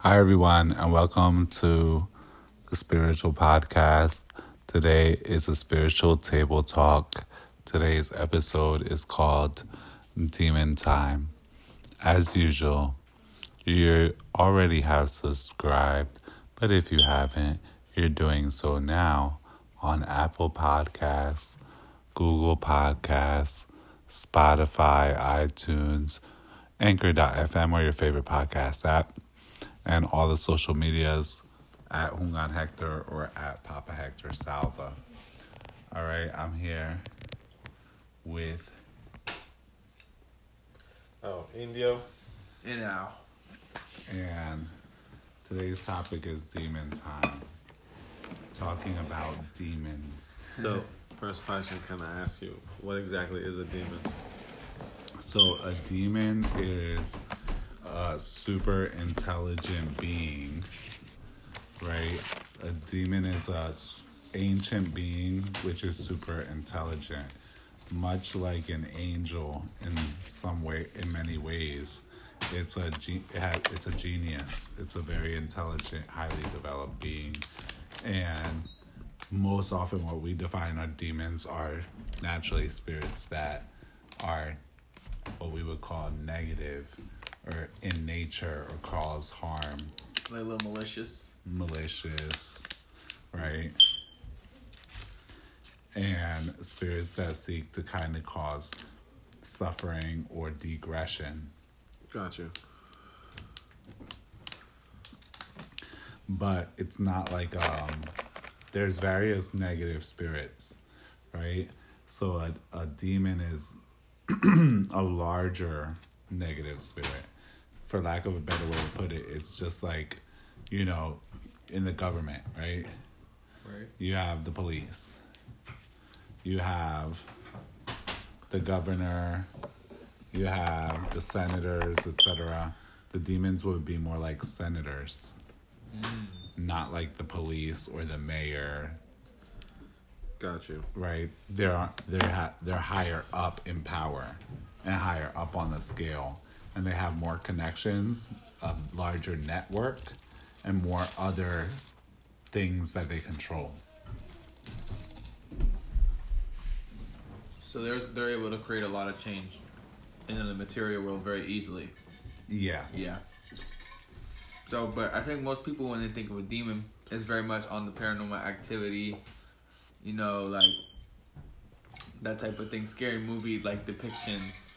Hi, everyone, and welcome to the Spiritual Podcast. Today is a spiritual table talk. Today's episode is called Demon Time. As usual, you already have subscribed, but if you haven't, you're doing so now on Apple Podcasts, Google Podcasts, Spotify, iTunes, Anchor.fm, or your favorite podcast app and all the social medias at Hungan Hector or at Papa Hector Salva. All right, I'm here with Oh, Indio. And now. and today's topic is demon time. Talking about demons. So, first question, can I ask you, what exactly is a demon? So a demon is a super intelligent being, right? A demon is a ancient being which is super intelligent, much like an angel in some way, in many ways. It's a it's a genius. It's a very intelligent, highly developed being, and most often what we define our demons are naturally spirits that are what we would call negative or in nature or cause harm, Like a little malicious. malicious, right? And spirits that seek to kind of cause suffering or degression. Got you. But it's not like um there's various negative spirits, right? So a, a demon is a larger negative spirit. For lack of a better way to put it, it's just like, you know, in the government, right? Right. You have the police. You have the governor. You have the senators, etc. The demons would be more like senators, mm. not like the police or the mayor, Got you. right? They're they're ha- they're higher up in power and higher up on the scale, and they have more connections, a larger network, and more other things that they control. So they're they're able to create a lot of change in the material world very easily. Yeah. Yeah. So, but I think most people when they think of a demon, it's very much on the paranormal activity, you know, like that type of thing. Scary movie like depictions.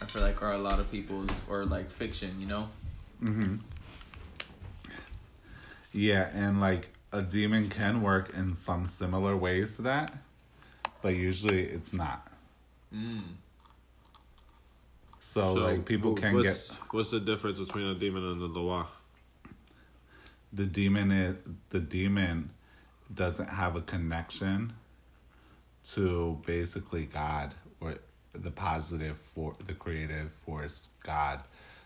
I feel like are a lot of people's or like fiction, you know. Yeah, and like a demon can work in some similar ways to that, but usually it's not. Mm. So, like people can what's, get What's the difference between a demon and a loa? the demon is the demon doesn't have a connection to basically God or the positive for the creative force God.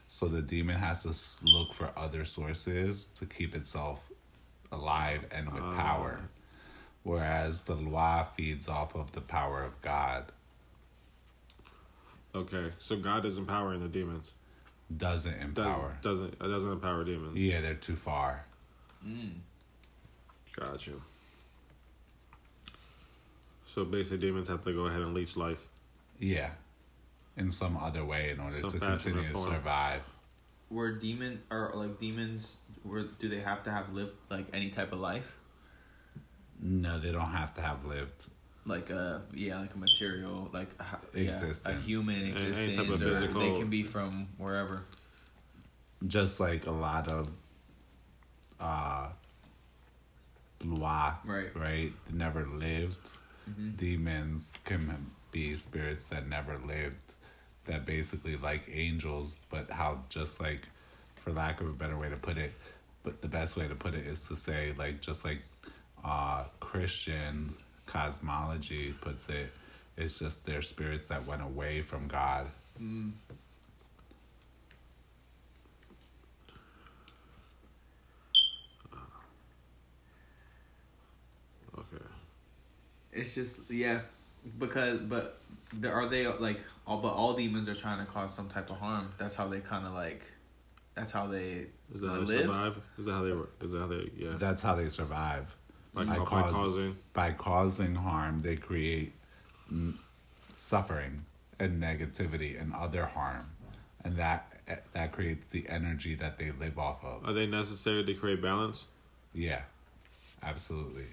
So the demon has to look for other sources to keep itself alive and with power. Whereas the Loa feeds off of the power of God, Okay, so God is empowering the demons. doesn't Doesn't, empower. Doesn't, it doesn't empower demons. Yeah, they're too far. Mm. Got you. So basically, demons have to go ahead and leech life. Yeah. In some other way in order Some to continue to survive. Were demon or like demons? Were do they have to have lived like any type of life? No, they don't have to have lived. like a yeah, like a material, like a, yeah, a Existence. human any type of existence, or they can be from wherever. Just like a lot of uh Loa, Right. right? they Never lived. Mm-hmm. Demons can be spirits that never lived, that basically like angels, but how just like for lack of a better way to put it, but the best way to put it is to say like just like uh Christian cosmology puts it, it's just their spirits that went away from God. Okay. It's just yeah, because but there are they like all but all demons are trying to cause some type of harm. That's how they kind of like That's how they Is that how they live. survive? Is that how they? work? Is that how they? Yeah. That's how they survive. By, by by causing. By causing harm, they create mm, suffering and negativity and other harm, and that that creates the energy that they live off of. Are they necessary to create balance? Yeah, absolutely.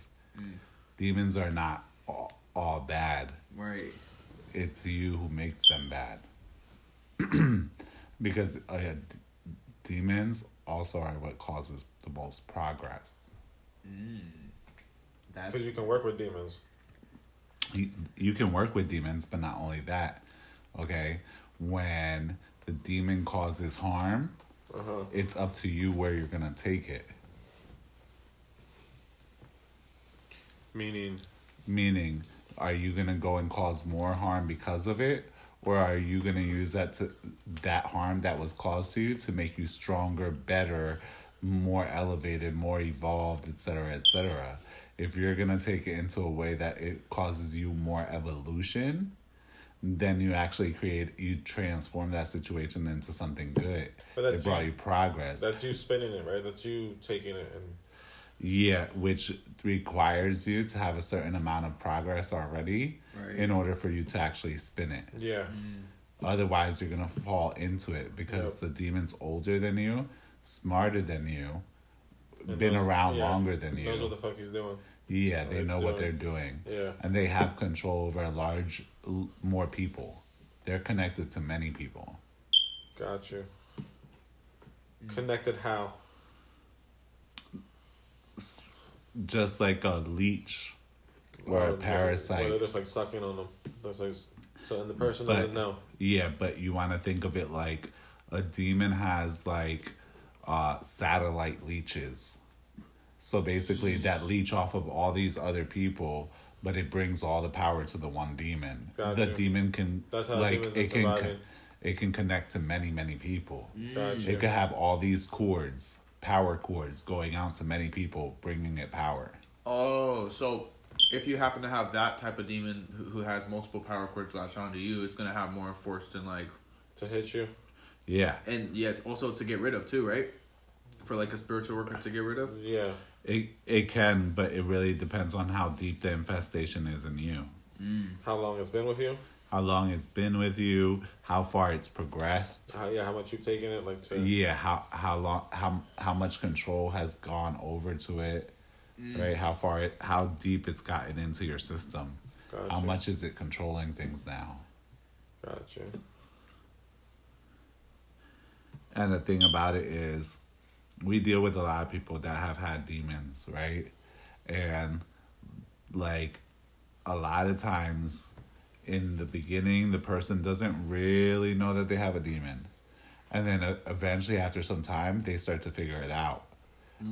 Demons are not all, all bad. right. It's you who makes them bad. because uh, d- demons also are what causes the most progress. That Because you can work with demons. You, you can work with demons, but not only that. Okay, when the demon causes harm, Uh huh. it's up to you where you're gonna take it. Meaning, Meaning, are you gonna go and cause more harm because of it, or are you gonna use that to that harm that was caused to you to make you stronger, better, more elevated, more evolved, etc., etc. If you're gonna take it into a way that it causes you more evolution, then you actually create you transform that situation into something good. But It that's brought you- you progress. that's you spinning it, right? That's you taking it and. Yeah, which requires you to have a certain amount of progress already Right. in order for you to actually spin it. Yeah. Mm. Otherwise, you're gonna fall into it because Yep. the demon's older than you, smarter than you, And been knows- around yeah, longer than Knows what you. the fuck he's doing. Yeah, what they it's know what they're doing, Yeah. and they have control over a large, l- more people. They're connected to many people. Got you. Connected how? Just like a leech or a parasite. Where they're just like sucking on them. That's like, so and the person But- doesn't know. Yeah, but you want to think of it like a demon has like uh, satellite leeches. So basically, that leech off of all these other people, but it brings all the power to the one demon. Gotcha. The demon can That's how like it can surviving. it can connect to many many people. Gotcha. It could have all these cords, power cords, going out to many people, bringing it power. Oh, so if you happen to have that type of demon who, who has multiple power cords latched onto you, it's gonna have more force than like, to hit you. Yeah, and yeah, it's also to get rid of too, right? For like a spiritual worker to get rid of. Yeah. it it can, but it really depends on how deep the infestation is in you. Mm. How long it's been with you? How long it's been with you, how far it's progressed. How, yeah. How much you've taken it? Like to. Yeah, how how long how how much control has gone over to it, mm. right? How far it how deep it's gotten into your system. Gotcha. How much is it controlling things now? Gotcha. And the thing about it is, we deal with a lot of people that have had demons, right? And like a lot of times in the beginning, the person doesn't really know that they have a demon. And then uh, eventually, after some time, they start to figure it out.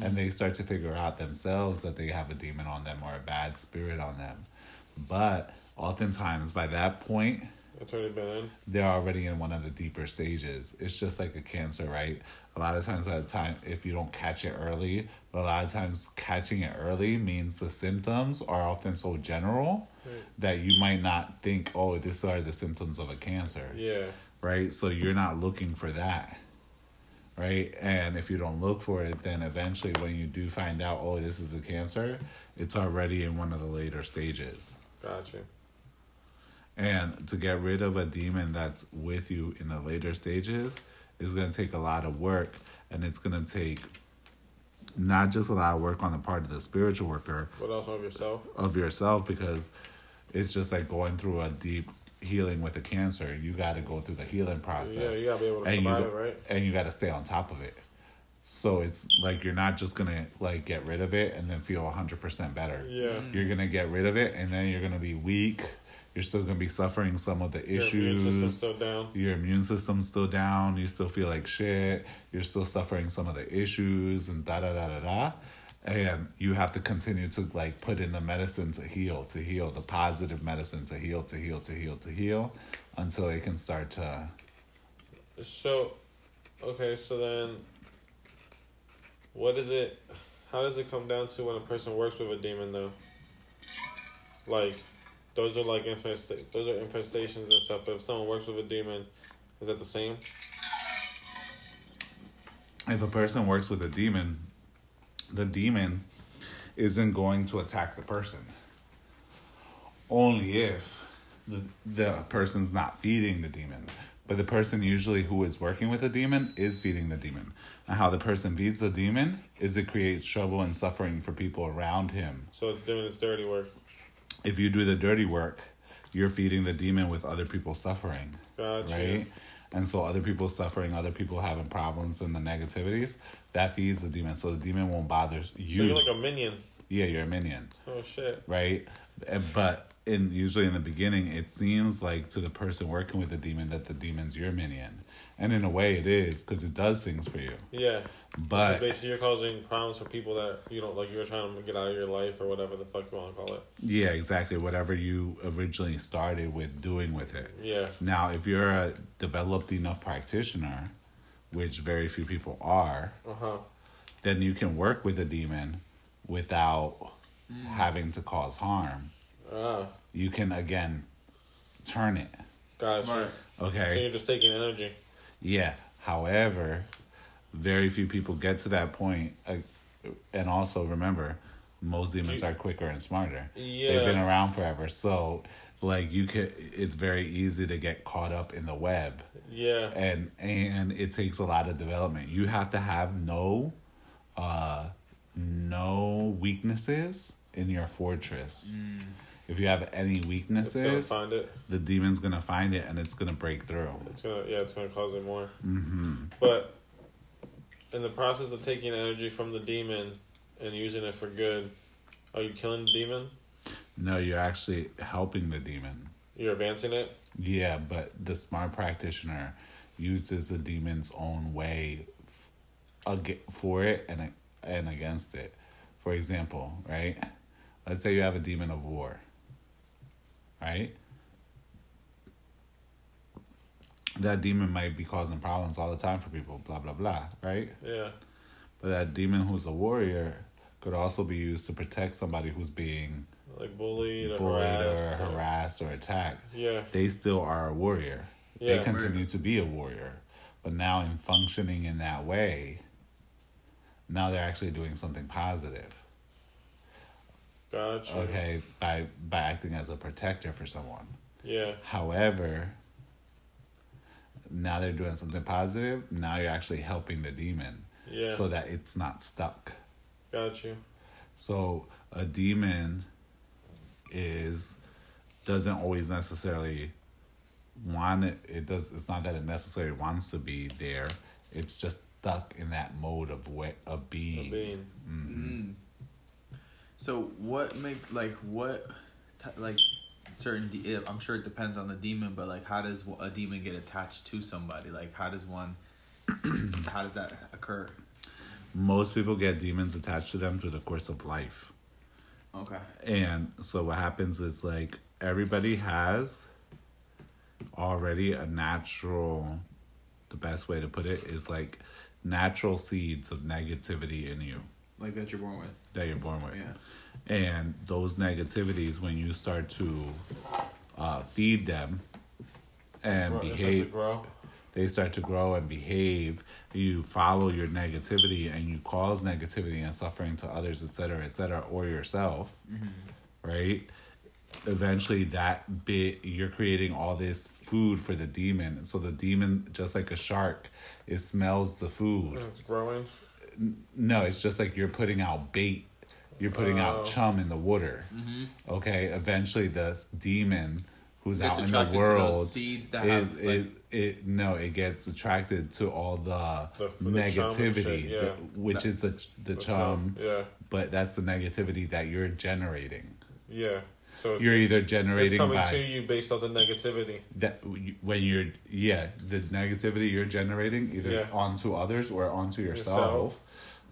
And they start to figure out themselves that they have a demon on them or a bad spirit on them. But oftentimes, by that point, It's already been in. they're already in one of the deeper stages. It's just like a cancer, right? A lot of times by the time if you don't catch it early, but a lot of times catching it early means the symptoms are often so general that you might not think, oh, these are the symptoms of a cancer. Yeah. Right? So you're not looking for that. Right? And if you don't look for it, then eventually when you do find out, oh, this is a cancer, it's already in one of the later stages. Gotcha. And to get rid of a demon that's with you in the later stages is going to take a lot of work. And it's going to take not just a lot of work on the part of the spiritual worker, What else of yourself? of yourself, because it's just like going through a deep healing with a cancer. You got to go through the healing process. Yeah, you gotta be able to and you, survive it, right? And you got to stay on top of it. So it's like you're not just going to like get rid of it and then feel 100% better. Yeah. You're gonna get rid of it, and then you're gonna be weak. You're still gonna be suffering some of the issues. Your immune system's issues. still down. Your immune system's still down. You still feel like shit. You're still suffering some of the issues, and da da da da da. And you have to continue to like put in the medicine to heal, to heal the positive medicine to heal, to heal, to heal, to heal, until it can start to. So, okay, so then, what is it? How does it come down to when a person works with a demon, though? Like, those are like infest. Those are infestations and stuff. But if someone works with a demon, is that the same? if a person works with a demon, the demon isn't going to attack the person. Only if the, the person's not feeding the demon. But the person usually who is working with the demon is feeding the demon. And how the person feeds the demon is it creates trouble and suffering for people around him. So it's doing its dirty work. If you do the dirty work, you're feeding the demon with other people suffering. Gotcha. Right? And so other people suffering, other people having problems and the negativities, that feeds the demon. So the demon won't bother you. So you're like a minion. yeah, you're a minion. Oh shit. right? Uh, But in usually in the beginning, it seems like to the person working with the demon that the demon's your minion, and in a way, it is because it does things for you. Yeah. But Basically, you're causing problems for people that you don't like. You're trying to get out of your life or whatever the fuck you want to call it. yeah, exactly. Whatever you originally started with doing with it. Yeah. Now, if you're a developed enough practitioner, which very few people are, Uh huh. then you can work with a demon without having to cause harm. Ah. You can again turn it. Gotcha. Right. Okay. So you're just taking energy. Yeah. However, very few people get to that point. Uh, and also remember, most demons You- are quicker and smarter. Yeah. They've been around forever. So, like, you could, it's very easy to get caught up in the web. Yeah. And, and it takes a lot of development. You have to have no, uh, no weaknesses in your fortress. If you have any weaknesses, find it. the demon's gonna find it and it's gonna break through. It's gonna yeah. It's gonna cause it more. Mm-hmm. But in the process of taking energy from the demon and using it for good, are you killing the demon? No, you're actually helping the demon. You're advancing it. Yeah, but the smart practitioner uses the demon's own way for it and and against it. For example, right? Let's say you have a demon of war, right? That demon might be causing problems all the time for people, blah blah blah, right? Yeah. But that demon who's a warrior could also be used to protect somebody who's being Like bullied or bullied or harassed. or- harassed or attacked. Yeah. they still are a warrior. Yeah. They continue to be a warrior. But now in functioning in that way, now they're actually doing something positive. Gotcha. Okay, by by acting as a protector for someone. Yeah. However, now they're doing something positive. Now you're actually helping the demon Yeah. so that it's not stuck. Got you. So a demon is doesn't always necessarily want it. It does. It's not that it necessarily wants to be there. It's just stuck in that mode of way of A being. being. Mm. So what make like what t- like certain de- eh, I'm sure it depends on the demon, but like how does a demon get attached to somebody? Like how does one how does that occur? Most people get demons attached to them through the course of life, Okay. and so what happens is like everybody has already a natural. The best way to put it is like natural seeds of negativity in you. Like that you're born with. that you're born with. Yeah. And those negativities, when you start to uh, feed them and Grow- it starts to behave, grow. they start to grow and behave. You follow your negativity and you cause negativity and suffering to others, et cetera, et cetera, or yourself, right? Eventually, that bit you're creating all this food for the demon. So the demon, just like a shark, it smells the food. And it's growing. No, it's just like you're putting out bait. You're putting Oh. out chum in the water. Mm-hmm. Okay, eventually the demon who's out in the attracted to those world seeds that it, have, it, like- it no, it gets attracted to all the, The- chum negativity, yeah. the- which That- is the the, The chum, Yeah. but that's the negativity that you're generating. Yeah. So it's, You're either generating it's coming by to you based on the negativity. that when you're yeah the negativity you're generating either Yeah. onto others or onto yourself, Yourself.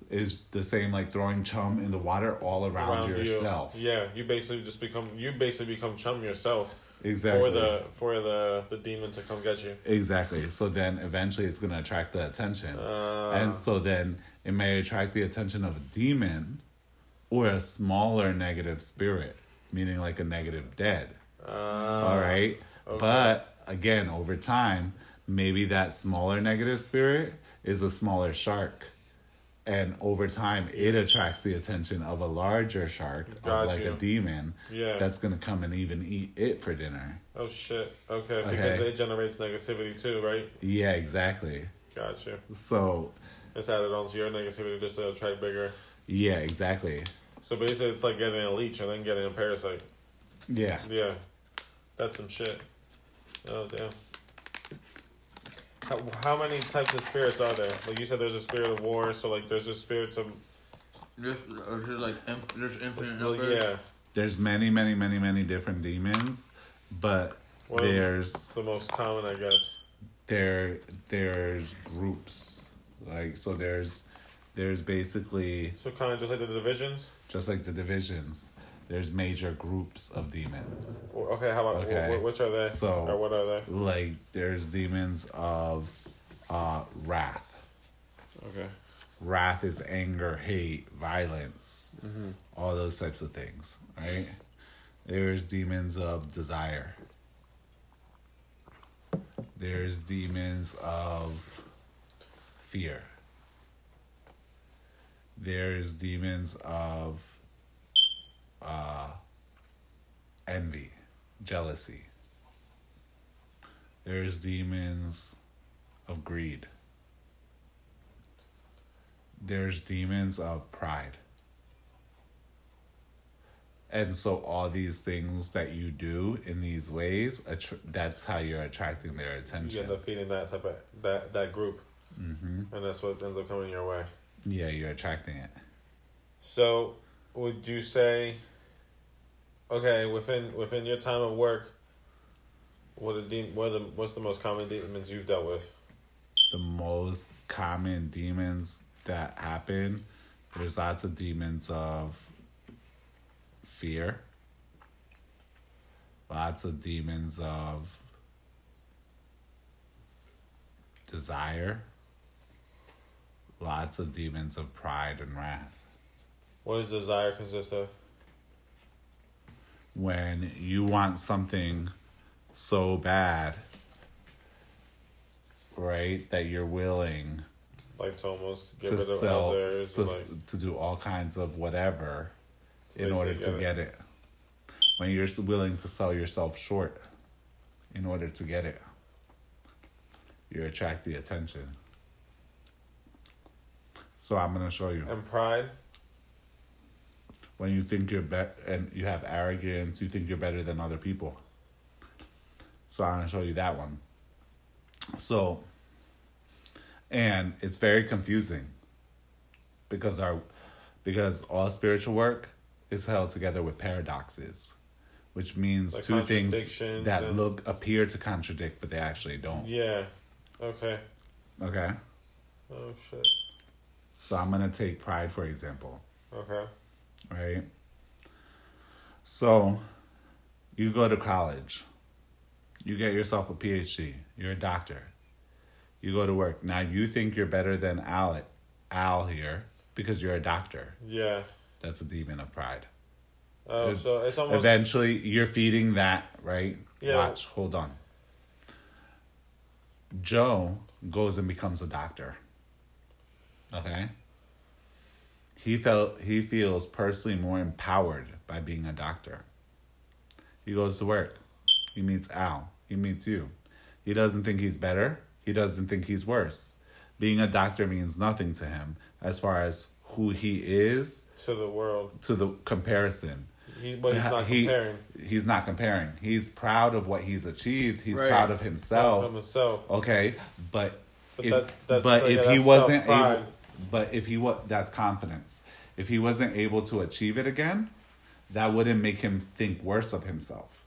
Is the same like throwing chum in the water all around, you. yourself. Yeah, you basically just become you basically become chum yourself exactly. for the for the the demon to come get you. exactly. So then eventually it's gonna attract the attention, Uh, and so then it may attract the attention of a demon, or a smaller negative spirit, meaning like a negative dead. uh, all right okay. but again over time maybe that smaller negative spirit is a smaller shark. And over time, it attracts the attention of a larger shark, Got of like you. a demon, Yeah. that's gonna come and even eat it for dinner. oh shit. Okay. Okay. Because it generates negativity too, right? Yeah, exactly. Gotcha. So, It's added onto your negativity just to attract bigger. yeah, exactly. So basically, it's like getting a leech and then getting a parasite. Yeah. Yeah, that's some shit. Oh damn. How, how many types of spirits are there? Like you said, there's a spirit of war. So like, there's a spirit of There's, uh, there's like there's infinite like, numbers. yeah. There's many, many, many, many different demons, but What are there's the most common, I guess. there there's groups like so there's there's basically So kind of just like the divisions. just like the divisions there's major groups of demons Okay, how about Okay. which are they? So- or what are they? like there's demons of uh wrath Okay. wrath is anger hate violence all those types of things right there's demons of desire there's demons of fear there's demons of uh envy jealousy there's demons of greed there's demons of pride. And so all these things that you do in these ways, attr- that's how you're attracting their attention. You end up feeding that type of that that group, hmm and that's what ends up coming your way. Yeah, you're attracting it. So, would you say, okay, within within your time of work, what are de- what are the what's the most common demons you've dealt with? The most common demons that happen, there's lots of demons of fear, lots of demons of desire, lots of demons of pride and wrath. What does desire consist of? When you want something so bad, right, that you're willing Like to almost get to of sell, to, like to do all kinds of whatever in order to it. get it. When you're willing to sell yourself short in order to get it, you attract the attention. So I'm gonna show you. and pride. When you think you're better and you have arrogance, you think you're better than other people. So I'm gonna show you that one. So, and it's very confusing because our because all spiritual work is held together with paradoxes, which means Like two things that and- look appear to contradict, but they actually don't. Yeah. Okay. Okay, Oh shit. so I'm gonna take pride for example. Okay. Right? So, you go to college, you get yourself a PhD, you're a doctor, you go to work. Now you think you're better than Al, Al here because you're a doctor. Yeah. That's a demon of pride. Oh, so it's almost Eventually, you're feeding that, right? Yeah. Watch, hold on. Joe goes and becomes a doctor. Okay? He felt he feels personally more empowered by being a doctor. He goes to work. He meets Al. He meets you. He doesn't think he's better. He doesn't think he's worse. Being a doctor means nothing to him as far as who he is to the world. to the comparison. He, but he's not He- comparing He's not comparing. He's proud of what he's achieved. He's Right. proud of from himself. himself. Okay, but But if, that- that's- but so, if yeah, he that's wasn't able, but if he was, that's confidence. If he wasn't able to achieve it again, that wouldn't make him think worse of himself.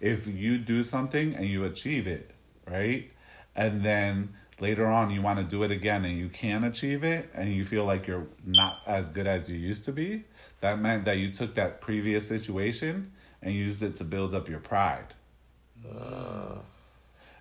If you do something and you achieve it, right, and then later on you want to do it again and you can achieve it and you feel like you're not as good as you used to be, that meant that you took that previous situation and used it to build up your pride. Uh.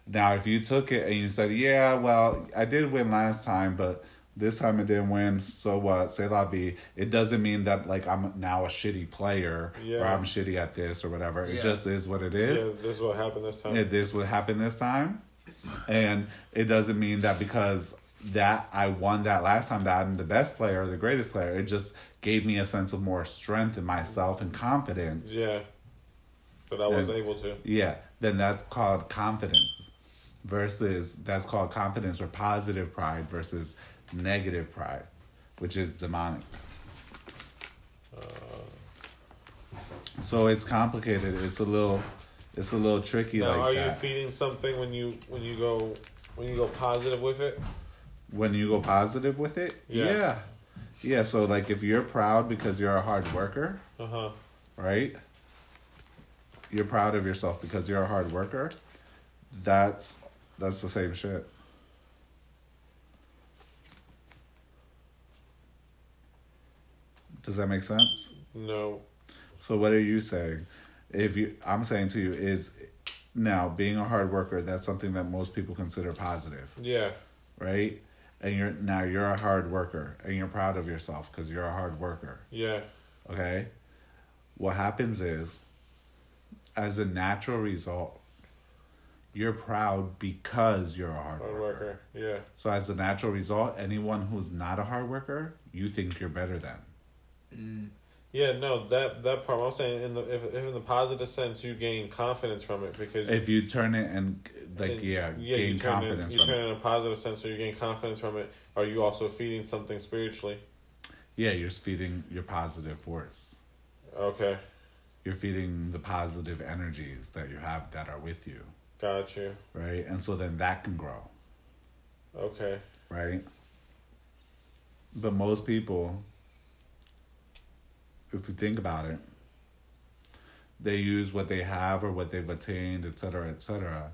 Now, if you took it and you said, "Yeah, well, I did win last time, but this time I didn't win, so what? Say la vie." It doesn't mean that like I'm now a shitty player or I'm shitty at this or whatever. It Yeah. just is what it is. Yeah, this is what happened this time. It this would happen this time, and it doesn't mean that because that I won that last time that I'm the best player or the greatest player. It just gave me a sense of more strength in myself and confidence. Yeah. That I was And- able to. Yeah, then that's called confidence versus that's called confidence or positive pride versus negative pride, which is demonic. So it's complicated. It's a little it's a little tricky Now, like are that. you feeding something when you when you go when you go positive with it? when you go positive with it, Yeah. yeah. Yeah, so like if you're proud because you're a hard worker, Uh huh. right? You're proud of yourself because you're a hard worker. That's that's the same shit. Does that make sense? No. So what are you saying? If you I'm saying to you is now being a hard worker, that's something that most people consider positive, Yeah. right? And you're now you're a hard worker and you're proud of yourself because you're a hard worker. Yeah. Okay? What happens is, as a natural result, you're proud because you're a hard, Hard worker. worker. Yeah. So, as a natural result, anyone who's not a hard worker, you think you're better than. Mm. Yeah. No. That that part. I'm saying in the if, if in the positive sense you gain confidence from it because If you turn it and, like, and- yeah, yeah gain you turn confidence it, you from turn it. it in a positive sense so you gain confidence from it. Are you also feeding something spiritually? Yeah, you're feeding your positive force. Okay. You're feeding the positive energies that you have that are with you, Got you. right? And so then that can grow. Okay. right? But most people, if you think about it, they use what they have or what they've attained, et cetera, et cetera,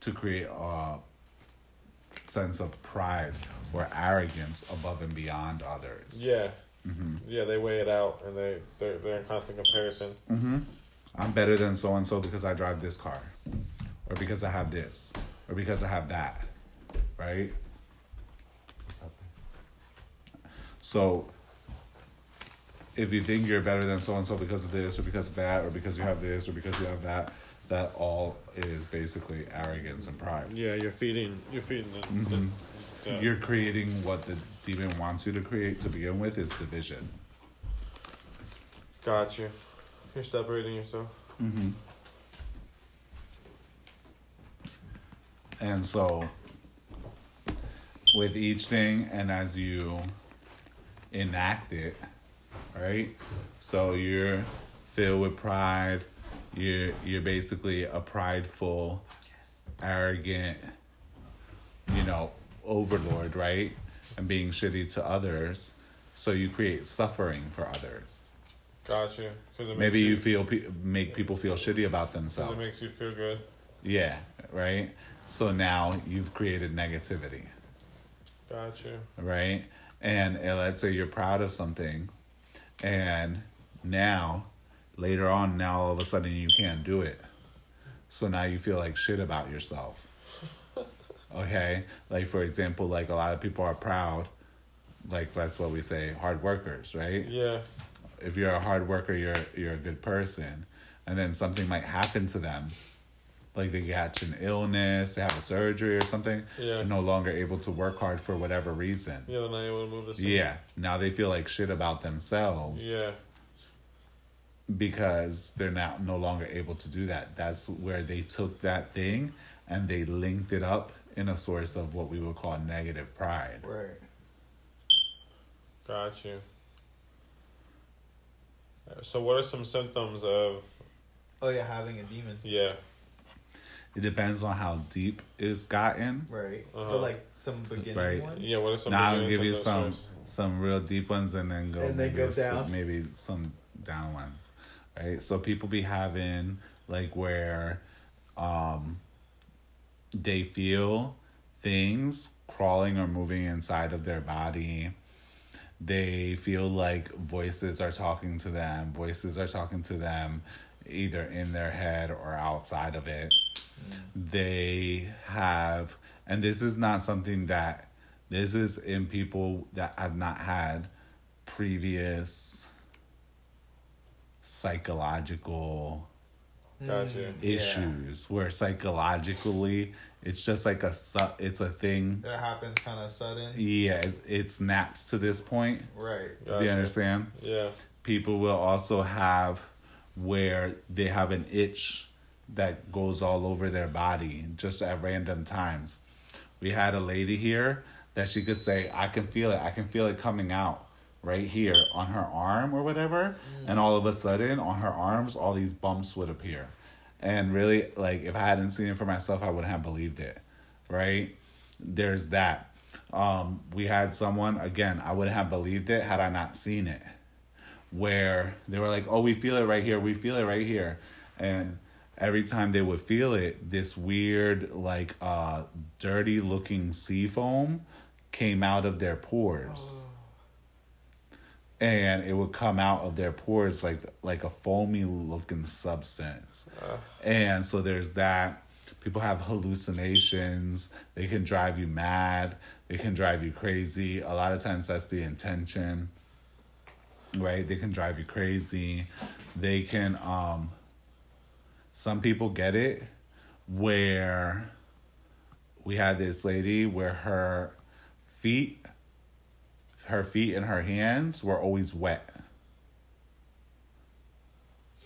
to create a sense of pride or arrogance above and beyond others. Yeah. Mm-hmm. Yeah. They weigh it out and they they're, they're in constant comparison. Mm-hmm. I'm better than so and so because I drive this car, or because I have this, or because I have that, right? So, if you think you're better than so and so because of this, or because of that, or because you have this, or because you have that, that all is basically arrogance and pride. Yeah. You're feeding. You're feeding. The, Mhm. the, the- You're creating what the demon wants you to create to begin with is division. Got you. You're separating yourself. Mm-hmm. And so, with each thing, and as you enact it, right? So you're filled with pride. You're you're basically a prideful, arrogant, you know, overlord, right? And being shitty to others. So you create suffering for others. Gotcha. Because Maybe makes you feel pe- make people feel shitty about themselves. It makes you feel good. Yeah, right? So now you've created negativity, Gotcha. right? And, uh, let's say you're proud of something, and now, later on, now all of a sudden you can't do it. So now you feel like shit about yourself. Okay? Like, for example, like a lot of people are proud, like that's what we say, hard workers, right? Yeah. if you're a hard worker, you're you're a good person, and then something might happen to them, like they catch an illness, they have a surgery or something, Yeah. they're no longer able to work hard for whatever reason. Yeah. They're not able to move this. Yeah, now they feel like shit about themselves Yeah. because they're now no longer able to do that. That's where they took that thing and they linked it up in a source of what we would call negative pride. Right. Got you. So, what are some symptoms of Oh yeah, having a demon. yeah? It depends on how deep it's gotten. Right. Uh-huh. So like some beginning Right. ones. Yeah. What are some? now I'll give you some first? some real deep ones and then go And then maybe go s- down. maybe some down ones right so people be having like where um they feel things crawling or moving inside of their body they feel like voices are talking to them voices are talking to them either in their head or outside of it they have and this is not something that this is in people that have not had previous psychological Gotcha. Hmm. issues where psychologically it's just like a su- it's a thing That happens kind of sudden. yeah it, it snaps to this point Right. do you understand Yeah. people will also have where they have an itch that goes all over their body just at random times. We had a lady here that she could say, I can feel it, I can feel it coming out right here on her arm or whatever. And all of a sudden, on her arms, all these bumps would appear. And really, like, if I hadn't seen it for myself, I wouldn't have believed it, right? There's that. Um, we had someone, again, I wouldn't have believed it had I not seen it where they were like, "Oh, we feel it right here. We feel it right here," and every time they would feel it, this weird, like, uh, dirty looking sea foam came out of their pores, and it would come out of their pores like like a foamy looking substance, Uh, and so there's that. People have hallucinations. They can drive you mad. They can drive you crazy. A lot of times that's the intention right? They can drive you crazy. They can um some people get it where we had this lady where her feet her feet and her hands were always wet.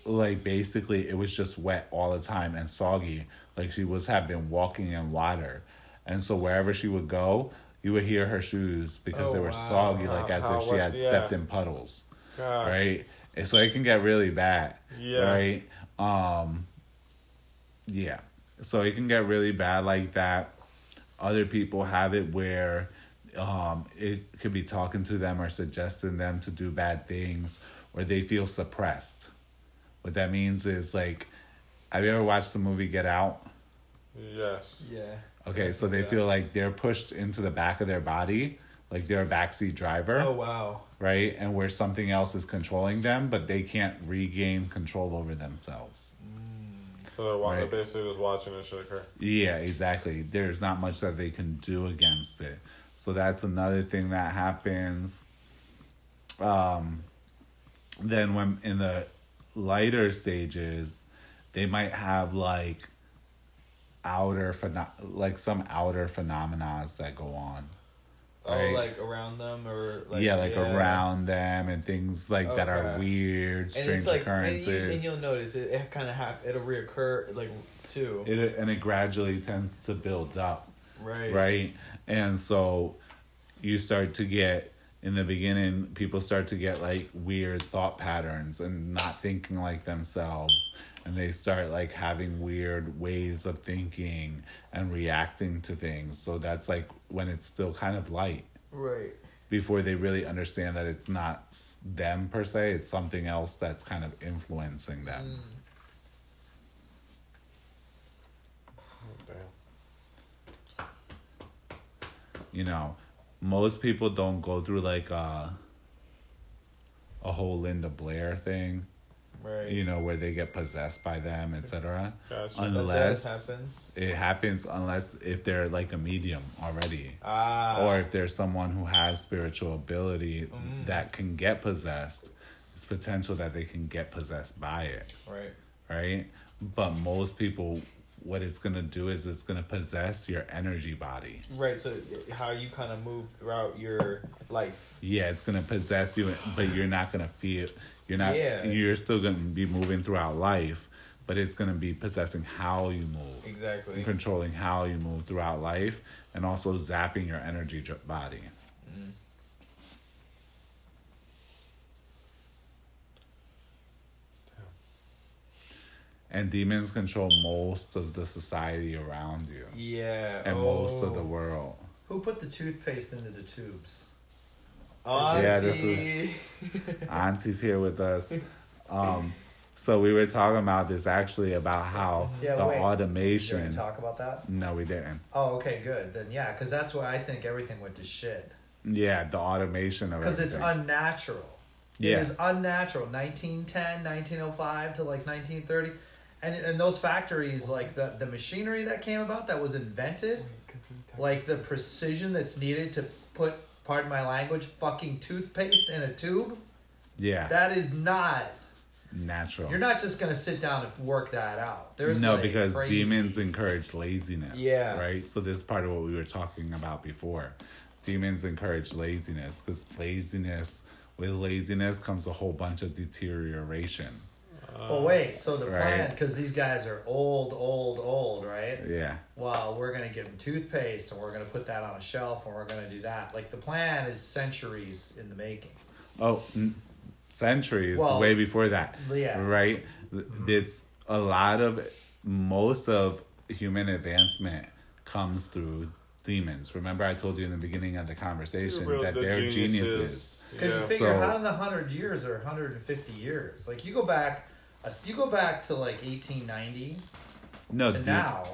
Like basically it was just wet all the time and soggy. Like she was had been walking in water. And so wherever she would go you would hear her shoes because Oh, they were wow. soggy like How- as how if she had yeah. stepped in puddles God. right? And so it can get really bad. Yeah. Right. Um. Yeah. So it can get really bad like that. Other people have it where, um, it could be talking to them or suggesting them to do bad things, or they feel suppressed. What that means is like, have you ever watched the movie Get Out? Yes. Yeah. Okay, so they Yeah. feel like they're pushed into the back of their body, like they're a backseat driver Oh wow. right? And where something else is controlling them, but they can't regain control over themselves. So they're wa- Right. they're basically just watching it shit occur. Yeah, exactly. There's not much that they can do against it. So that's another thing that happens. Um, then when in the lighter stages, they might have like outer pheno- like some outer phenomena that go on. Right. Oh, like around them or like yeah, like around them and things like that are weird, strange like, occurrences. And, you, and you'll notice it, it kind of have it'll reoccur like too. it and it gradually tends to build up, right. right? And so you start to get in the beginning, people start to get like weird thought patterns and not thinking like themselves, and they start like having weird ways of thinking and reacting to things. So that's like when it's still kind of light. Right. before they really understand that it's not them per se, it's something else that's kind of influencing them. Mm. Oh, damn. You know, most people don't go through like a a whole Linda Blair thing, Right. you know, where they get possessed by them, etc. Unless happen. it happens unless if they're like a medium already. Ah. or if there's someone who has spiritual ability Mm. that can get possessed, it's potential that they can get possessed by it. right. right? But most people, what it's gonna do is it's gonna possess your energy body. Right. So how you kind of move throughout your life. Yeah, it's gonna possess you, but you're not gonna feel. You're not. Yeah. You're still gonna be moving throughout life, but it's gonna be possessing how you move, Exactly. controlling how you move throughout life, and also zapping your energy body. And demons control most of the society around you. Yeah. and oh. most of the world. Who put the toothpaste into the tubes? Auntie. Yeah, this is- Auntie's here with us. Um, so we were talking about this actually about how Yeah, the wait. Did we automation. talk about that? No, we didn't. Oh, okay, good. Then yeah, because that's why I think everything went to shit. Yeah, the automation of Because it's unnatural. Yeah. It is unnatural. 1910, 1905 to like 1930. And, and those factories, like the, the machinery that came about that was invented, like the precision that's needed to put, pardon my language, fucking toothpaste in a tube, yeah, that is not natural. You're not just gonna sit down and work that out. There's no, like, because crazy- demons encourage laziness. Yeah. Right? So this is part of what we were talking about before. Demons encourage laziness because laziness, with laziness comes a whole bunch of deterioration. Oh wait, so the Right. plan because these guys are old, old, old, right? Yeah. Well, we're gonna give them toothpaste and we're gonna put that on a shelf and we're gonna do that. Like the plan is centuries in the making. Oh, n- centuries Well, way before that. yeah. Right? It's a lot of, most of human advancement comes through demons. Remember, I told you in the beginning of the conversation Real- that the they're geniuses. Because Yeah. you figure So- how in the hundred years or hundred and fifty years, like you go back, uh, you go back to like eighteen ninety No, to de- now.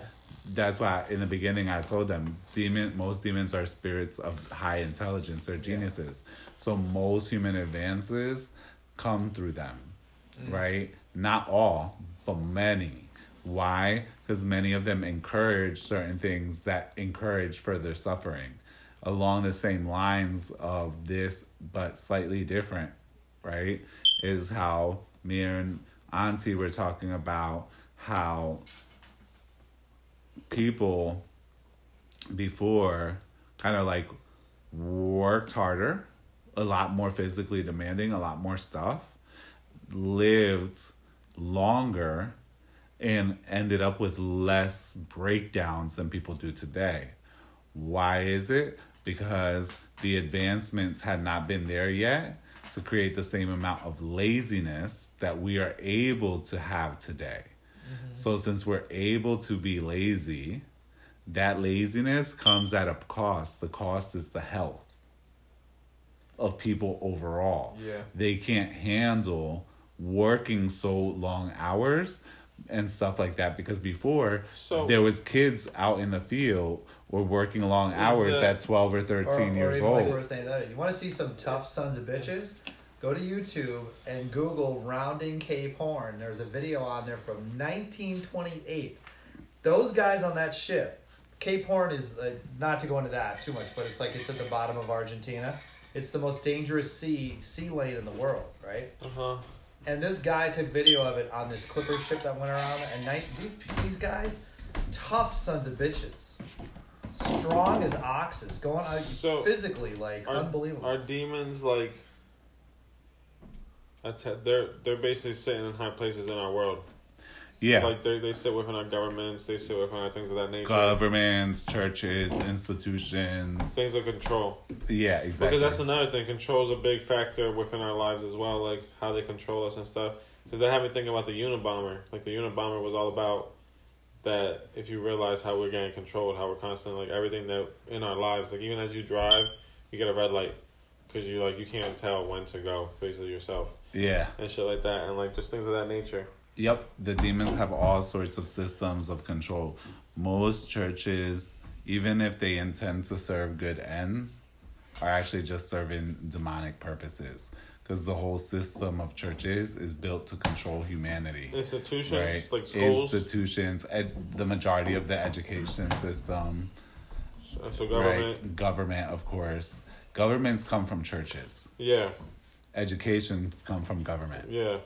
that's why in the beginning I told them demon most demons are spirits of high intelligence, they're geniuses. So most human advances come through them. Mm. Right? Not all, but many. Why? Because many of them encourage certain things that encourage further suffering. Along the same lines of this, but slightly different, right? Is how me and Auntie were talking about how people before kind of like worked harder, a lot more physically demanding, a lot more stuff, lived longer, and ended up with less breakdowns than people do today. Why is it? Because the advancements had not been there yet to create the same amount of laziness that we are able to have today. Mm-hmm. So, since we're able to be lazy, that laziness comes at a cost. The cost is the health of people overall. Yeah. They can't handle working so long hours and stuff like that because before So- there was kids out in the field were working long hours that- at 12 or 13 or, years or even old. Like saying that you want to see some tough sons of bitches? Go to YouTube and Google rounding Cape Horn. There's a video on there from 1928. Those guys on that ship. Cape Horn is uh, not to go into that too much, but it's like it's at the bottom of Argentina. It's the most dangerous sea sea lane in the world, right? Uh huh. And this guy took video of it on this clipper ship that went around. And night, these these guys, tough sons of bitches, strong as oxes, going out So, physically like Are, unbelievable. Are demons like? They're they're basically sitting in high places in our world. Yeah. Like they they sit within our governments. They sit within our things of that nature. Governments, churches, institutions. Things of control. Yeah, exactly. Because that's another thing. Control is a big factor within our lives as well, like how they control us and stuff. Because that had me thinking about the Unabomber. Like the Unabomber was all about that. If you realize how we're getting controlled, how we're constantly like everything that in our lives, like even as you drive, you get a red light because you like you can't tell when to go basically yourself yeah. and shit like that, and like just things of that nature. Yep, the demons have all sorts of systems of control. Most churches, even if they intend to serve good ends, are actually just serving demonic purposes. Because the whole system of churches is built to control humanity. Institutions Right? like schools, Institutions, ed- the majority of the education system, so, government. right? Government, of course. Governments come from churches. Yeah, Educations come from government. yeah.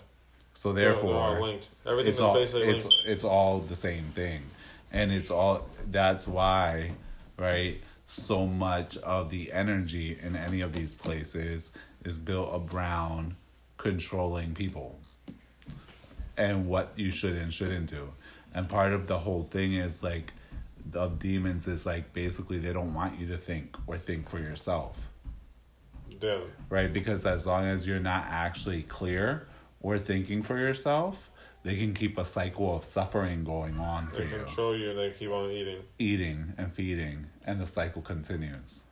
So therefore, all linked. Everything it's is all basically it's linked. it's all the same thing and it's all that's why right so much of the energy in any of these places is built around controlling people and what you should and shouldn't do and part of the whole thing is like of demons is like basically they don't want you to think or think for yourself Yeah. right? Because as long as you're not actually clear or thinking for yourself, they can keep a cycle of suffering going on for They you, control you and they keep on eating. eating and feeding, and the cycle continues.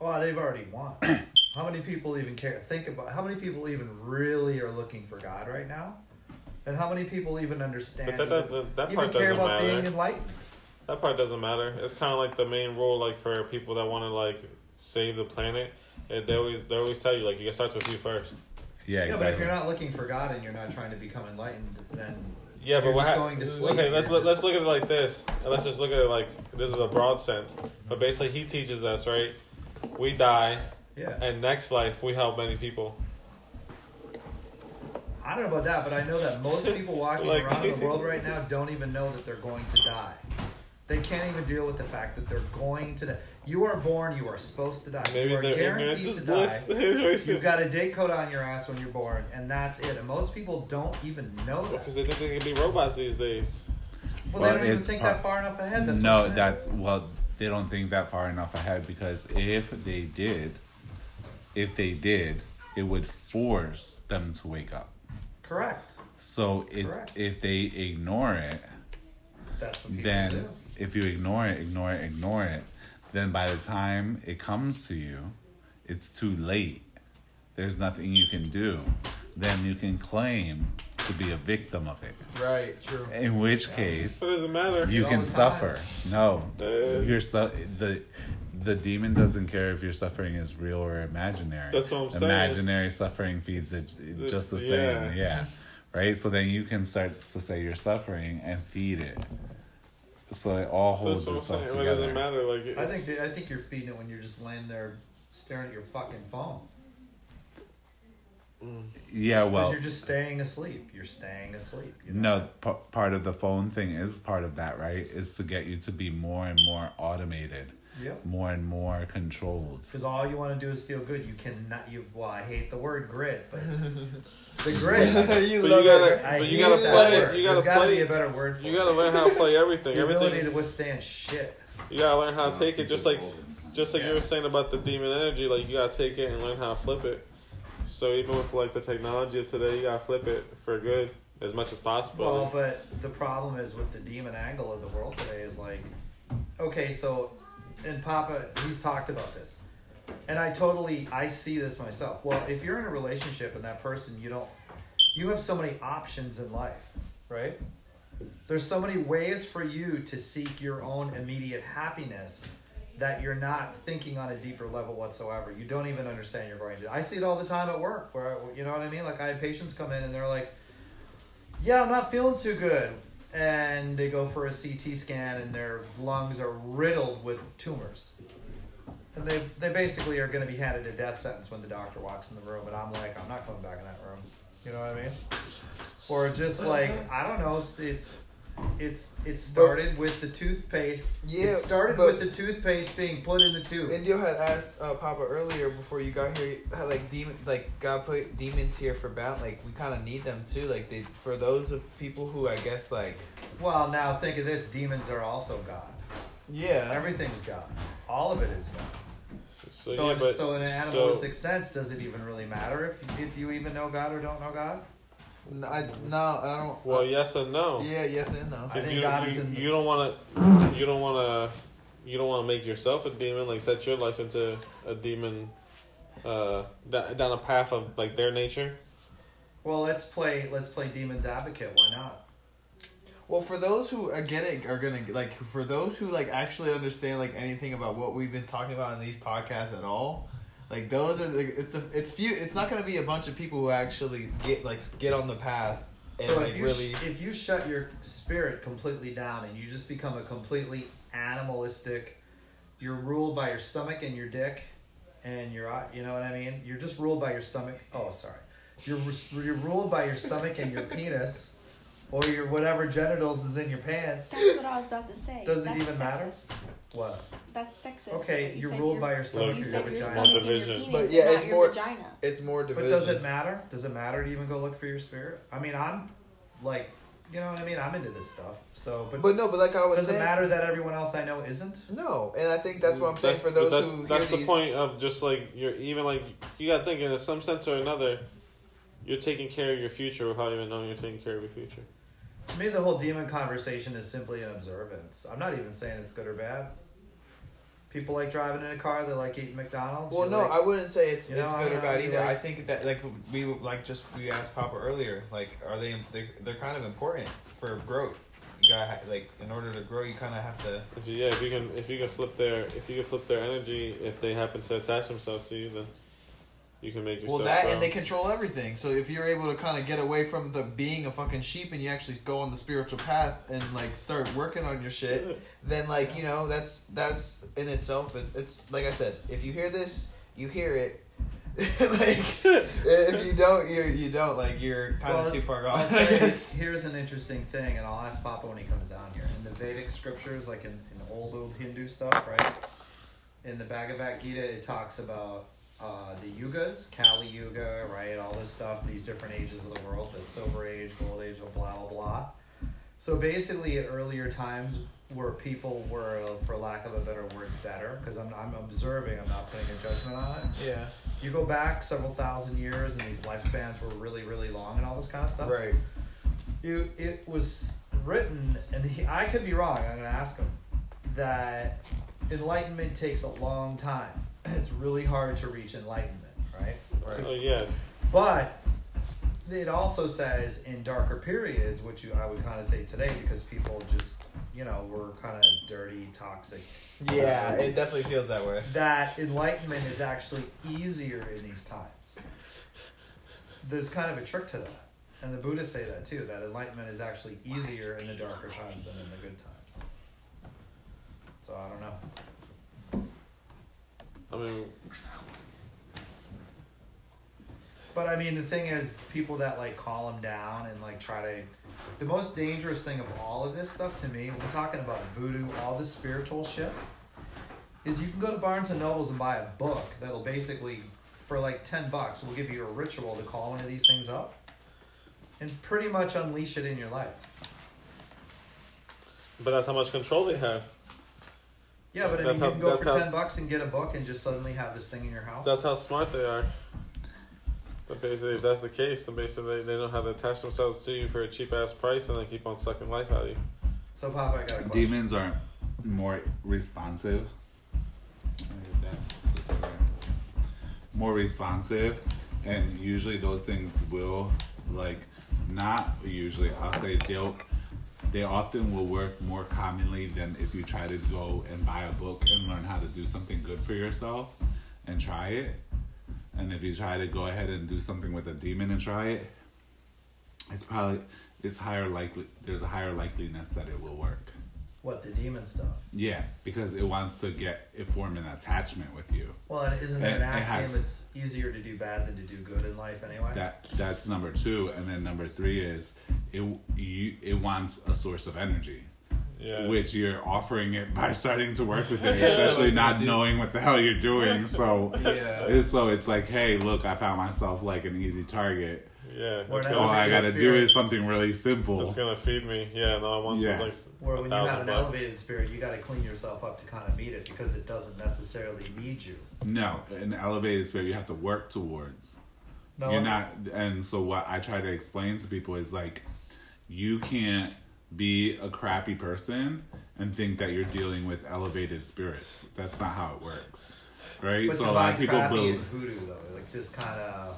Well, they've already won. how many people even care? Think about how many people even really are looking for God right now, and how many people even understand? But that doesn't- that even part care doesn't about being matter. enlightened. That part doesn't matter. It's kind of like the main rule, like for people that want to like save the planet. It, they always they always tell you like you can start with you first. Yeah, Yeah, but if you're not looking for God and you're not trying to become enlightened, then Yeah, You're but what just hap- going to sleep. Okay, let's You're look, let's look at it like this. Let's just look at it like this is a broad sense. But basically, he teaches us right. We die, yeah. and next life we help many people. I don't know about that, but I know that most people walking Like- around the world right now don't even know that they're going to die. They can't even deal with the fact that they're going to die. You are born, you are supposed to die. Maybe you are guaranteed to die. bliss. Anyways, You've got a date code on your ass when you're born, and that's it. And most people don't even know that. because they think they can be robots these days. Well, Well, they don't even think part- that far enough ahead. That's no, that's well, they don't think that far enough ahead because if they did, if they did, it would force them to wake up. correct. So it's Correct. if they ignore it, That's what then do. if you ignore it, ignore it, ignore it, then by the time it comes to you, it's too late. There's nothing you can do. Then you can claim to be a victim of it. Right. True. In which case, it doesn't matter. you can suffer. No, Uh, you're su- the the demon doesn't care if your suffering is real or imaginary. That's what I'm saying. Imaginary suffering feeds it just the yeah. same. Yeah. Right. So then you can start to say you're suffering and feed it. So it all holds That's itself saying. It doesn't together. matter. Like I think I think you're feeding it when you're just laying there staring at your fucking phone. Mm. Yeah. Well because Well, you're just staying asleep. You're staying asleep. You know? no. P- part of the phone thing is part of that, right? Is to get you to be more and more automated, Yep. more and more controlled. Because all you want to do is feel good. You cannot. You well, I hate the word grit, but the grit. you But love you gotta, it. I but you gotta play. word. You gotta There's play. be a better word for You gotta learn how to play everything. the ability Everything. to withstand shit. You gotta learn how to take it. Just like, just like you were saying about the demon energy. Like you gotta take it and learn how to flip it. So even with like the technology of today, you gotta flip it for good as much as possible. Well, but the problem is with the demon angle of the world today is like, okay, so, and Papa, he's talked about this, and I totally, I see this myself. Well, if you're in a relationship and that person, you don't, you have so many options in life, right? There's so many ways for you to seek your own immediate happiness that you're not thinking on a deeper level whatsoever. You don't even understand you're going to. I see it all the time at work, where you know what I mean. Like I have patients come in and they're like, "Yeah, I'm not feeling too good," and they go for a CT scan and their lungs are riddled with tumors. And they, they basically are going to be handed a death sentence when the doctor walks in the room, and I'm like, I'm not coming back in that room. You know what I mean? Or just like I don't know, it's it's it's it started with the toothpaste. Yeah, it started with the toothpaste being put in the tube. Indio had asked uh, Papa earlier before you got here, how like demon, like God put demons here for bound. Like we kind of need them too. Like they for those of people who I guess like Well, now think of this: demons are also God. Yeah, Everything's God. All of it is God. so, So, yeah, in, but so in an so- animalistic sense, does it even really matter if if you even know God or don't know God? no, I, no, I don't. well, yes and no. yeah, yes and no. I If think you, God you, is in the you don't want to you don't want to you don't want to make yourself a demon like set your life into a demon uh da- down a path of like their nature Well, let's play. Let's play demon's advocate. Why not? Well, for those who it are gonna like for those who like actually understand like anything about what we've been talking about in these podcasts at all, like those are the, it's a, it's few it's not gonna be a bunch of people who actually get like get on the path and so like if you really sh- if you shut your spirit completely down and you just become a completely animalistic, you're ruled by your stomach and your dick, and your you know what I mean. You're just ruled by your stomach. Oh, sorry. You're you're ruled by your stomach and your penis, or your whatever genitals is in your pants. That's what I was about to say. Does it That's even matter? sexist. What? That's sexist. Okay, You you're ruled your- by your stomach You your said your vagina. stomach and your division. penis, But and yeah, not it's your more- vagina. it's more division. But does it matter? Does it matter to even go look for your spirit? I mean, I'm like, you know what I mean. I'm into this stuff. So, but, But no, but like I was does it matter that everyone else I know isn't? no, and I think that's what I'm saying That's- for those that's, who that's hear the these. point of just like you're even like you got to think in some sense or another you're taking care of your future without even knowing you're taking care of your future To me, the whole demon conversation is simply an observance. I'm not even saying it's good or bad. People like driving in a car. They like eating McDonald's. Well, you no, like- I wouldn't say it's You know, it's good or bad either. like- I think that like we like just we asked Papa earlier, like are they they they're kind of important for growth. You gotta like in order to grow, you kind of have to. if you, yeah if you can if you can flip their if you can flip their energy if they happen to attach themselves to you then you can make yourself Well, that grow. and they control everything. So if you're able to kind of get away from the being a fucking sheep and you actually go on the spiritual path and like start working on your shit, then like you know that's that's in itself. It, it's like I said, if you hear this, you hear it. like if you don't, you you don't like you're kind of too far I'll gone. I guess. here's an interesting thing, and I'll ask Papa when he comes down here. In the Vedic scriptures, like in, in old old Hindu stuff, right? In the Bhagavad Gita, it talks about uh, the yugas, Kali Yuga, right? All this stuff, these different ages of the world, the Silver Age, Gold Age, blah blah blah. So basically, at earlier times, where people were, for lack of a better word, better, because I'm I'm observing, I'm not putting a judgment on it. Yeah. You go back several thousand years, and these lifespans were really really long, and all this kind of stuff Right. you it was written and he, i could be wrong i'm going to ask him that enlightenment takes a long time it's really hard to reach enlightenment right Right. Oh yeah, but it also says in darker periods which you, i would kind of say today because people just you know were kind of dirty toxic Yeah, it definitely feels that way. that enlightenment is actually easier in these times. There's kind of a trick to that. And the Buddhists say that too, that enlightenment is actually easier in the darker times than in the good times. So I don't know. I mean, But I mean, the thing is, people that like call them down and like try to. The most dangerous thing of all of this stuff to me, we're talking about voodoo, all this spiritual shit, is you can go to Barnes and Nobles and buy a book that'll basically, for like 10 bucks, will give you a ritual to call one of these things up and pretty much unleash it in your life. but that's how much control they have. Yeah, but I mean, That's you how- can go that's for how- 10 bucks and get a book and just suddenly have this thing in your house. That's how smart they are. But basically, if that's the case, then basically they, they know how to attach themselves to you for a cheap ass price and then keep on sucking life out of you. so, Papa, I got a question. Demons are more responsive. More responsive, and usually those things will like not usually. I'll say they'll they often will work more commonly than if you try to go and buy a book and learn how to do something good for yourself and try it. And if you try to go ahead and do something with a demon and try it, it's probably it's higher likely there's a higher likeliness that it will work. What, the demon stuff? Yeah, because it wants to get it form an attachment with you. Well, and isn't it It- an axiom has- it's easier to do bad than to do good in life anyway? That that's number two, and then number three is it you it wants a source of energy, Yeah. which you're offering it by starting to work with it, Yeah, especially it's not knowing what the hell you're doing. So Yeah. it's, so it's like, hey, look, I found myself like an easy target. Yeah. Or All I gonna, gotta do is something really simple. that's gonna feed me. Yeah. No, I want Yeah. like s- Where when you have an bucks. elevated spirit, you got to clean yourself up to kind of meet it because it doesn't necessarily need you. No, an elevated spirit you have to work towards. No, You're not, and so what I try to explain to people is like, you can't be a crappy person and think that you're dealing with elevated spirits. That's not how it works, right? But so a lot of people crappy believe voodoo though, like just kind of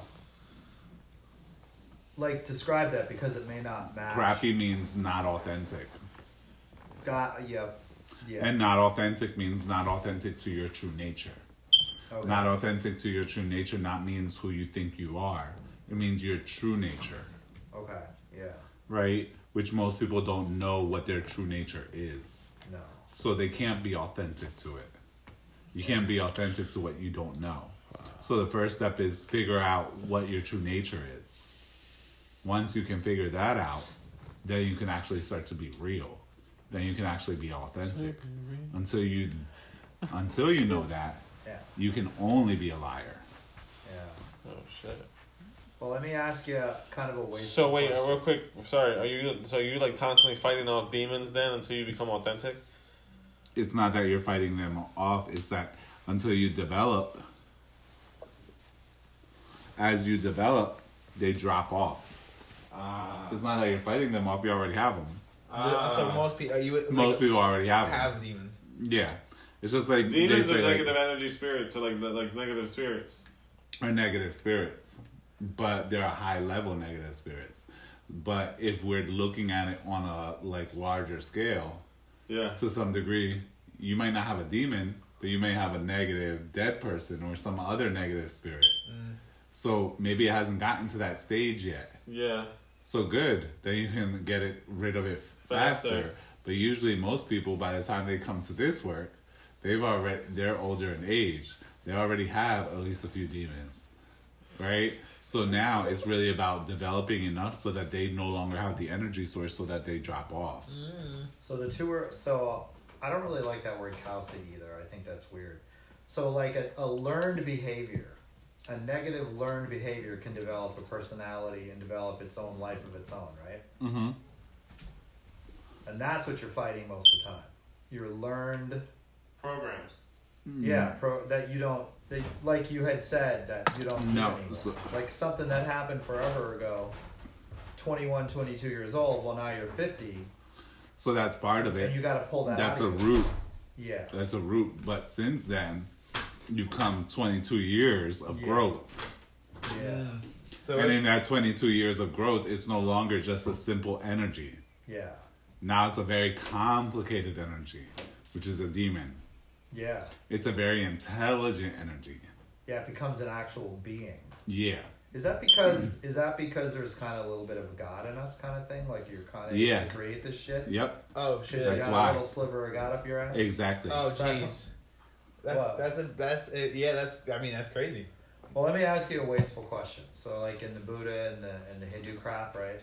like describe that because it may not match. crappy means not authentic, Got yep. Yeah. and not authentic means not authentic to your true nature. okay. Not authentic to your true nature not means who you think you are. It means your true nature, okay. Yeah. right? Which most people don't know what their true nature is. No. So they can't be authentic to it. You can't be authentic to what you don't know. So the first step is figure out what your true nature is. Once you can figure that out, then you can actually start to be real. Then you can actually be authentic. Until you until you know that, Yeah. you can only be a liar. Yeah. Oh shit. Well, let me ask you kind of a way. So wait, uh, real quick. Sorry, are you so you like constantly fighting off demons then until you become authentic? It's not that you're fighting them off, it's that until you develop as you develop, they drop off. Ah. It's not like you're fighting them off, you already have them. so most people, are you like, Most people already have them. have demons. Yeah. It's just like Demons they are say negative like, energy spirits, or like like negative spirits. are negative spirits, but they're a high level negative spirits. But if we're looking at it on a like larger scale, Yeah. to some degree, you might not have a demon, but you may have a negative dead person or some other negative spirit. So maybe it hasn't gotten to that stage yet. Yeah. So good, then you can get it rid of it faster. Faster. But usually, most people, by the time they come to this work, they've already they're older in age. They already have at least a few demons. right? So now it's really about developing enough so that they no longer have the energy source, so that they drop off. So the two are so I don't really like that word cowsy either. I think that's weird. So like a, a learned behavior, a negative learned behavior can develop a personality and develop its own life of its own, right? Mm-hmm. And that's what you're fighting most of the time. Your learned Programs. yeah, pro that you don't that, like you had said that you don't do No, anymore. so- like something that happened forever ago. 21, 22 years old. Well, now you're 50, So that's part of it. and you got to pull that. Out. That's out a of root. Yeah. That's a root. But since then, you've come 22 years of Yeah. growth. Yeah. So and in that 22 years of growth, it's no longer just a simple energy. Yeah. Now it's a very complicated energy, which is a demon. Yeah. It's a very intelligent energy. Yeah, it becomes an actual being. Yeah. Is that because is that because there's kind of a little bit of God in us kind of thing? Like you're kind of Yeah. able to create this shit? Yep. oh Shit, shit. you That's got why. a little sliver of God up your ass? Exactly. Oh jeez. That's that's a that's it. yeah that's I mean that's crazy. Well, let me ask you a wasteful question. So, like in the Buddha and the and the Hindu crap, right?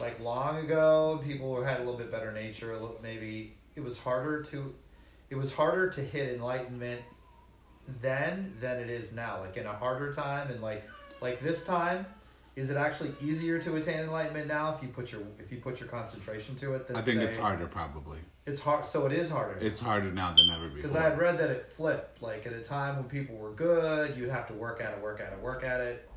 Like long ago, people were, had a little bit better nature. A little, maybe it was harder to, it was harder to hit enlightenment then than it is now. Like in a harder time, and like like this time, is it actually easier to attain enlightenment now if you put your if you put your concentration to it? Than I think say- it's harder, probably. It's hard. So it is harder. It's harder now than ever before. Because. I had read that it flipped. Like at a time when people were good, you'd have to work at it, work at it, work at it.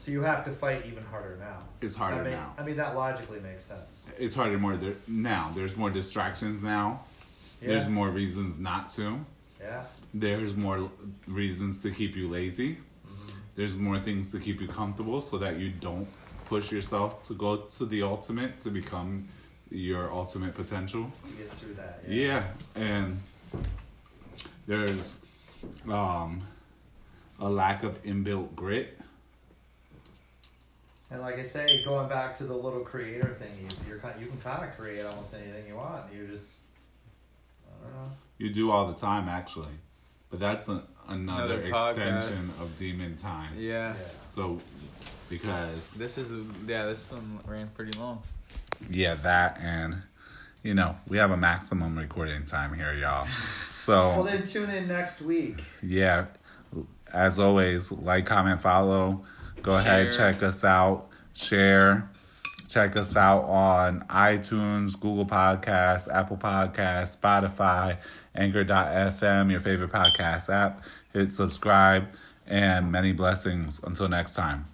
So you have to fight even harder now. It's harder I mean, now. I mean that logically makes sense. It's harder more there, now. There's more distractions now. There's more reasons not to. Yeah. There's more reasons to keep you lazy. There's more things to keep you comfortable so that you don't push yourself to go to the ultimate to become your ultimate potential. Get through that. Yeah, and there's um, a lack of inbuilt grit. And like I say, going back to the little creator thing, you, you're kind, you can kind of create almost anything you want. You just, I don't know. You do all the time, actually, but that's a, another, Another extension of demon time. Yeah. Yeah. So, because This is yeah this one ran pretty long. yeah, that and you know we have a maximum recording time here, y'all. So. Well, then tune in next week. Yeah. As always, like, comment, follow. Go ahead, check us out. Share. Check us out on iTunes, Google Podcasts, Apple Podcasts, Spotify, Anchor.fm, your favorite podcast app. Hit subscribe and many blessings. Until next time.